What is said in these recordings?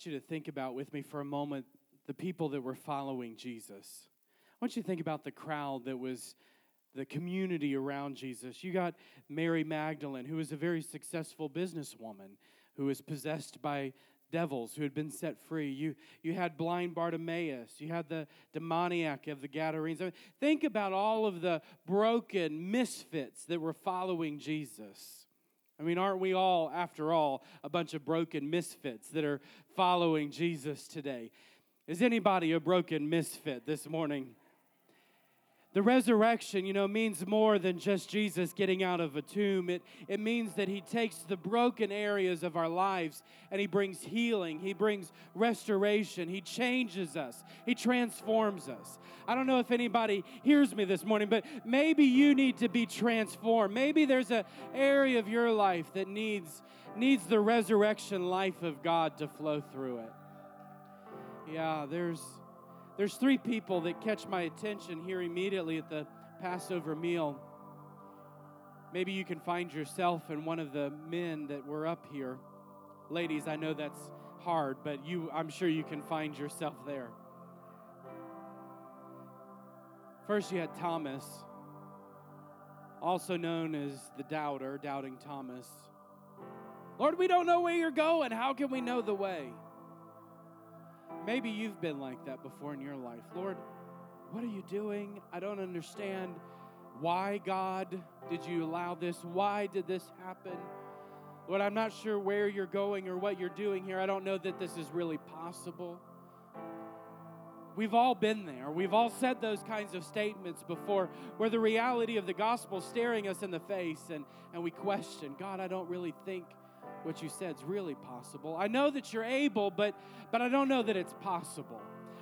Want you to think about with me for a moment the people that were following Jesus. I want you to think about the crowd that was the community around Jesus. You got Mary Magdalene, who was a very successful businesswoman who was possessed by devils who had been set free. You, you had blind Bartimaeus. You had the demoniac of the Gadarenes. I mean, think about all of the broken misfits that were following Jesus. I mean, aren't we all, after all, a bunch of broken misfits that are following Jesus today? Is anybody a broken misfit this morning? The resurrection, you know, means more than just Jesus getting out of a tomb. It, it means that He takes the broken areas of our lives and He brings healing, He brings restoration, He changes us, He transforms us. I don't know if anybody hears me this morning, but maybe you need to be transformed. Maybe there's an area of your life that needs, needs the resurrection life of God to flow through it. Yeah, there's there's three people that catch my attention here immediately at the Passover meal. Maybe you can find yourself in one of the men that were up here. Ladies, I know that's hard, but you I'm sure you can find yourself there. First you had Thomas, also known as the doubter, doubting Thomas. Lord, we don't know where you're going. How can we know the way? Maybe you've been like that before in your life. Lord, what are you doing? I don't understand. Why, God, did you allow this? Why did this happen? Lord, I'm not sure where you're going or what you're doing here. I don't know that this is really possible. We've all been there. We've all said those kinds of statements before where the reality of the gospel staring us in the face and, and we question, God, I don't really think what you said is really possible. I know that you're able, but but I don't know that it's possible.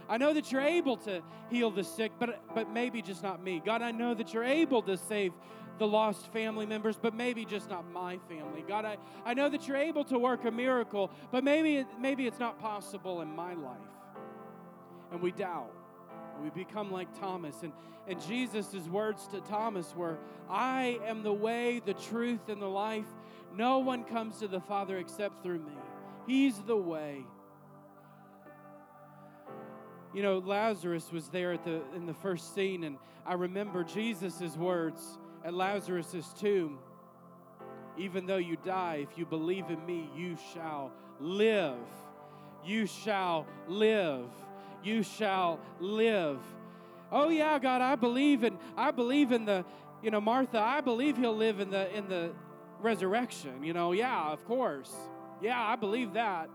I know that you're able to heal the sick, but but maybe just not me. God, I know that you're able to save the lost family members, but maybe just not my family. God, I, I know that you're able to work a miracle, but maybe maybe it's not possible in my life. And we doubt. We become like Thomas. And, and Jesus' words to Thomas were, I am the way, the truth, and the life. No one comes to the Father except through me. He's the way. You know, Lazarus was there at the in the first scene, and I remember Jesus' words at Lazarus' tomb. Even though you die, if you believe in me, you shall live. You shall live. You shall live. Oh yeah, God, I believe in I believe in the, you know, Martha, I believe he'll live in the in the resurrection. You know, yeah, of course. Yeah, I believe that.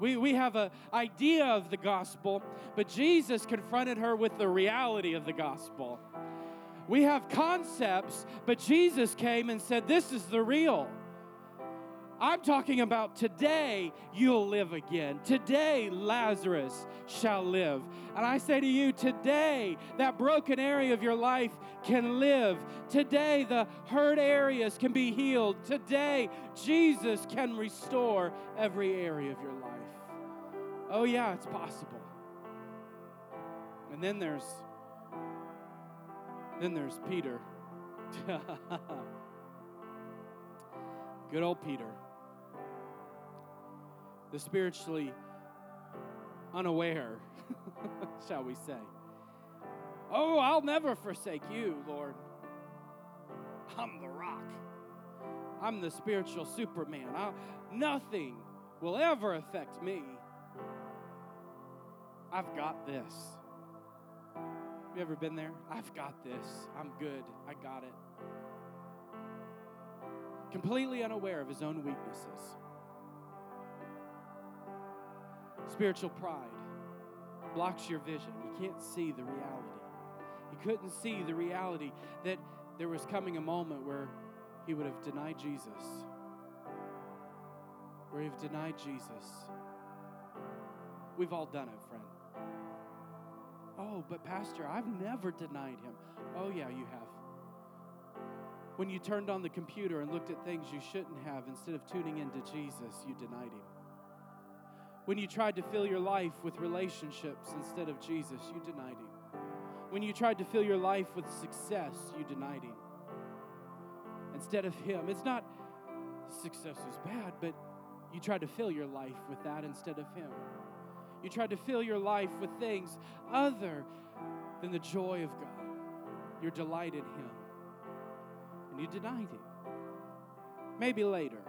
We, we have an idea of the gospel, but Jesus confronted her with the reality of the gospel. We have concepts, but Jesus came and said, This is the real. I'm talking about today you'll live again. Today Lazarus shall live. And I say to you, today that broken area of your life can live. Today the hurt areas can be healed. Today Jesus can restore every area of your life. Oh, yeah, it's possible. And then there's then there's Peter. Good old Peter. The spiritually unaware, shall we say. Oh, I'll never forsake you, Lord. I'm the rock. I'm the spiritual Superman. I, nothing will ever affect me. I've got this. You ever been there? I've got this. I'm good. I got it. Completely unaware of his own weaknesses. Spiritual pride blocks your vision. You can't see the reality. He couldn't see the reality that there was coming a moment where he would have denied Jesus. Where he would have denied Jesus We've all done it, friend. Oh, but Pastor, I've never denied him. Oh, yeah, you have. When you turned on the computer and looked at things you shouldn't have, instead of tuning into Jesus, you denied him. When you tried to fill your life with relationships instead of Jesus, you denied him. When you tried to fill your life with success, you denied him. Instead of him. It's not success is bad, but you tried to fill your life with that instead of him. You tried to fill your life with things other than the joy of God, your delight in him. And you denied him. Maybe later.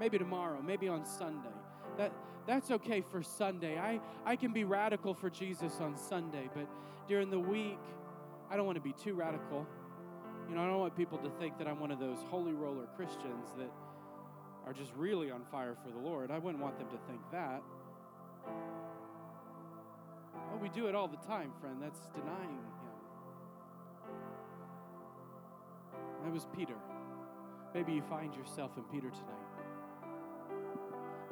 Maybe tomorrow, maybe on Sunday. That, that's okay for Sunday. I, I can be radical for Jesus on Sunday, but during the week, I don't want to be too radical. You know, I don't want people to think that I'm one of those holy roller Christians that are just really on fire for the Lord. I wouldn't want them to think that. We do it all the time, friend. That's denying Him. That was Peter. Maybe you find yourself in Peter tonight.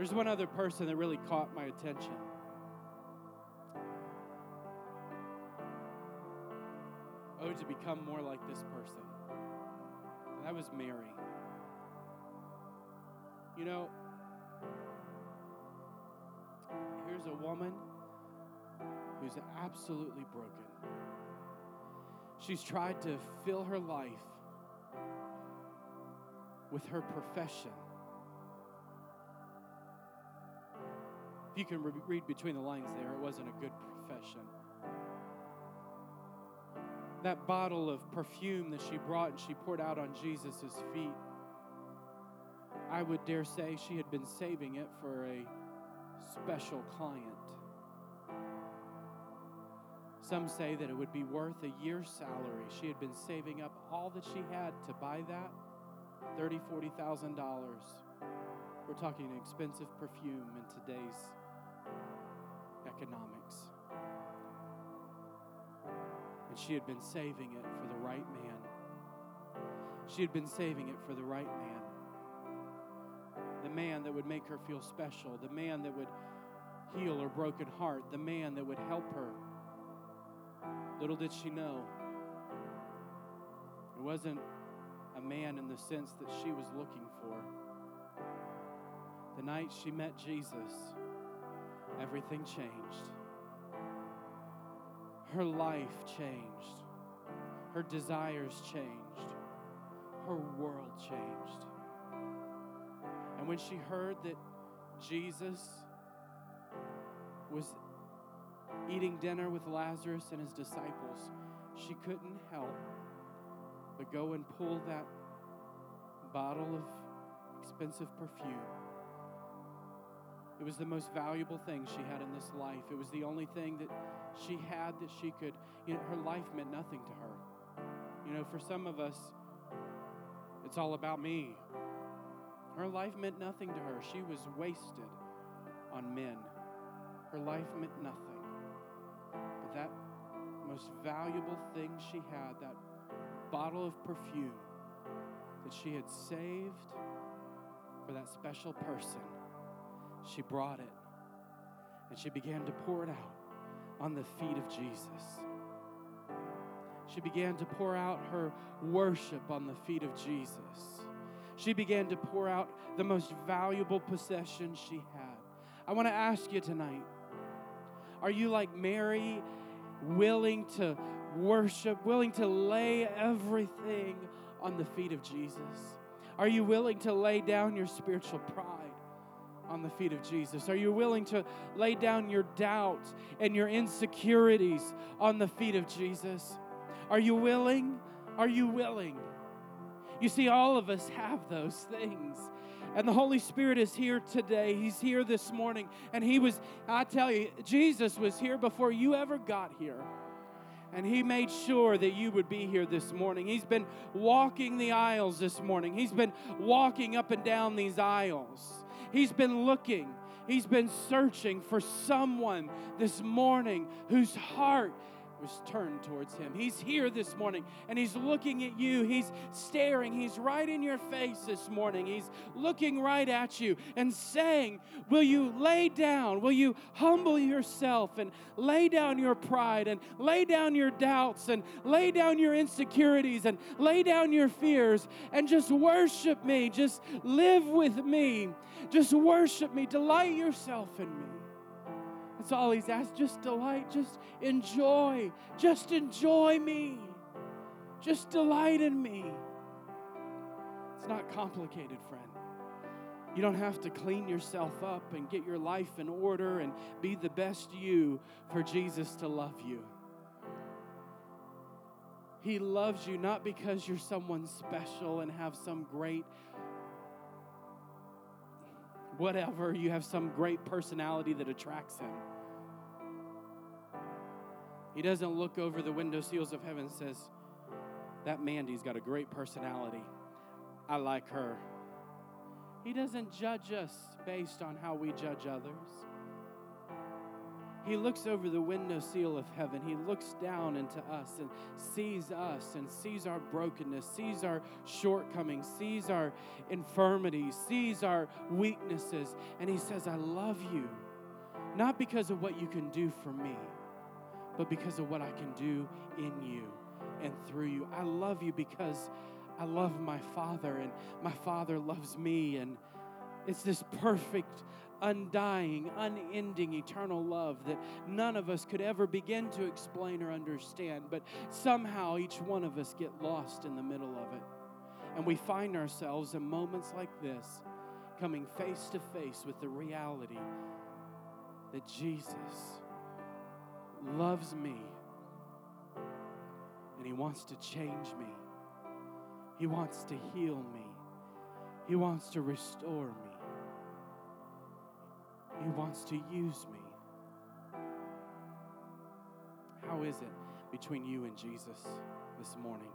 There's one other person that really caught my attention. Oh, to become more like this person. And that was Mary. You know, here's a woman who's absolutely broken. She's tried to fill her life with her profession. If you can re- read between the lines there, it wasn't a good profession. That bottle of perfume that she brought and she poured out on Jesus' feet, I would dare say she had been saving it for a special client. Some say that it would be worth a year's salary. She had been saving up all that she had to buy that thirty, forty thousand dollars. $40,000. We're talking expensive perfume in today's economics. And she had been saving it for the right man. She had been saving it for the right man. The man that would make her feel special, the man that would heal her broken heart, the man that would help her. Little did she know, it wasn't a man in the sense that she was looking for. The night she met Jesus, everything changed. Her life changed. Her desires changed. Her world changed. And when she heard that Jesus was eating dinner with Lazarus and his disciples, she couldn't help but go and pull that bottle of expensive perfume. It was the most valuable thing she had in this life. It was the only thing that she had that she could, you know, her life meant nothing to her. You know, for some of us, it's all about me. Her life meant nothing to her. She was wasted on men. Her life meant nothing. But that most valuable thing she had, that bottle of perfume that she had saved for that special person, she brought it and she began to pour it out on the feet of Jesus. She began to pour out her worship on the feet of Jesus. She began to pour out the most valuable possession she had. I want to ask you tonight are you like Mary, willing to worship, willing to lay everything on the feet of Jesus? Are you willing to lay down your spiritual pride? On the feet of Jesus? Are you willing to lay down your doubts and your insecurities on the feet of Jesus? Are you willing? Are you willing? You see, all of us have those things. And the Holy Spirit is here today. He's here this morning. And He was, I tell you, Jesus was here before you ever got here. And He made sure that you would be here this morning. He's been walking the aisles this morning, He's been walking up and down these aisles. He's been looking, He's been searching for someone this morning whose heart was turned towards him. He's here this morning and he's looking at you. He's staring. He's right in your face this morning. He's looking right at you and saying, Will you lay down? Will you humble yourself and lay down your pride and lay down your doubts and lay down your insecurities and lay down your fears and just worship me? Just live with me. Just worship me. Delight yourself in me. That's all he's asked. Just delight, just enjoy, just enjoy me, just delight in me. It's not complicated, friend. You don't have to clean yourself up and get your life in order and be the best you for Jesus to love you. He loves you not because you're someone special and have some great whatever, you have some great personality that attracts him. He doesn't look over the window seals of heaven and says, That Mandy's got a great personality. I like her. He doesn't judge us based on how we judge others. He looks over the window seal of heaven. He looks down into us and sees us and sees our brokenness, sees our shortcomings, sees our infirmities, sees our weaknesses. And He says, I love you, not because of what you can do for me, but because of what I can do in you and through you. I love you because I love my Father, and my Father loves me. And it's this perfect undying, unending, eternal love that none of us could ever begin to explain or understand. But somehow each one of us get lost in the middle of it. And we find ourselves in moments like this coming face to face with the reality that Jesus loves me and he wants to change me. He wants to heal me. He wants to restore me. He wants to use me. How is it between you and Jesus this morning?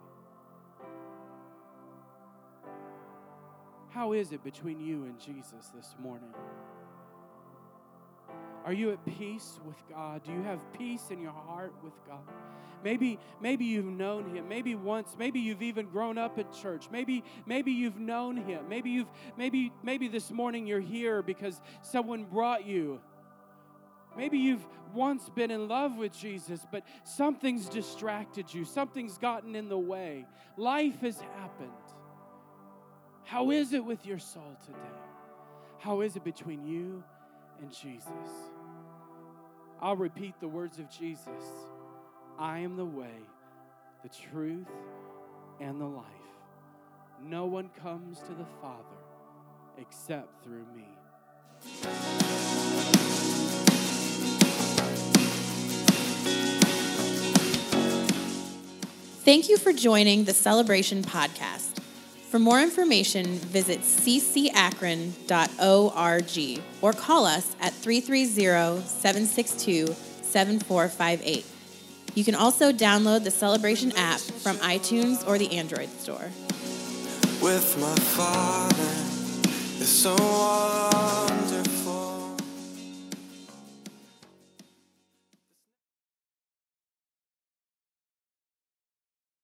How is it between you and Jesus this morning? Are you at peace with God? Do you have peace in your heart with God? Maybe, maybe you've known him. Maybe once. Maybe you've even grown up at church. Maybe, maybe you've known him. Maybe you've, maybe, maybe this morning you're here because someone brought you. Maybe you've once been in love with Jesus, but something's distracted you. Something's gotten in the way. Life has happened. How is it with your soul today? How is it between you and Jesus? I'll repeat the words of Jesus I am the way, the truth, and the life. No one comes to the Father except through me. Thank you for joining the Celebration Podcast. For more information, visit ccakron.org or call us at 330 762 7458. You can also download the Celebration app from iTunes or the Android store. with my father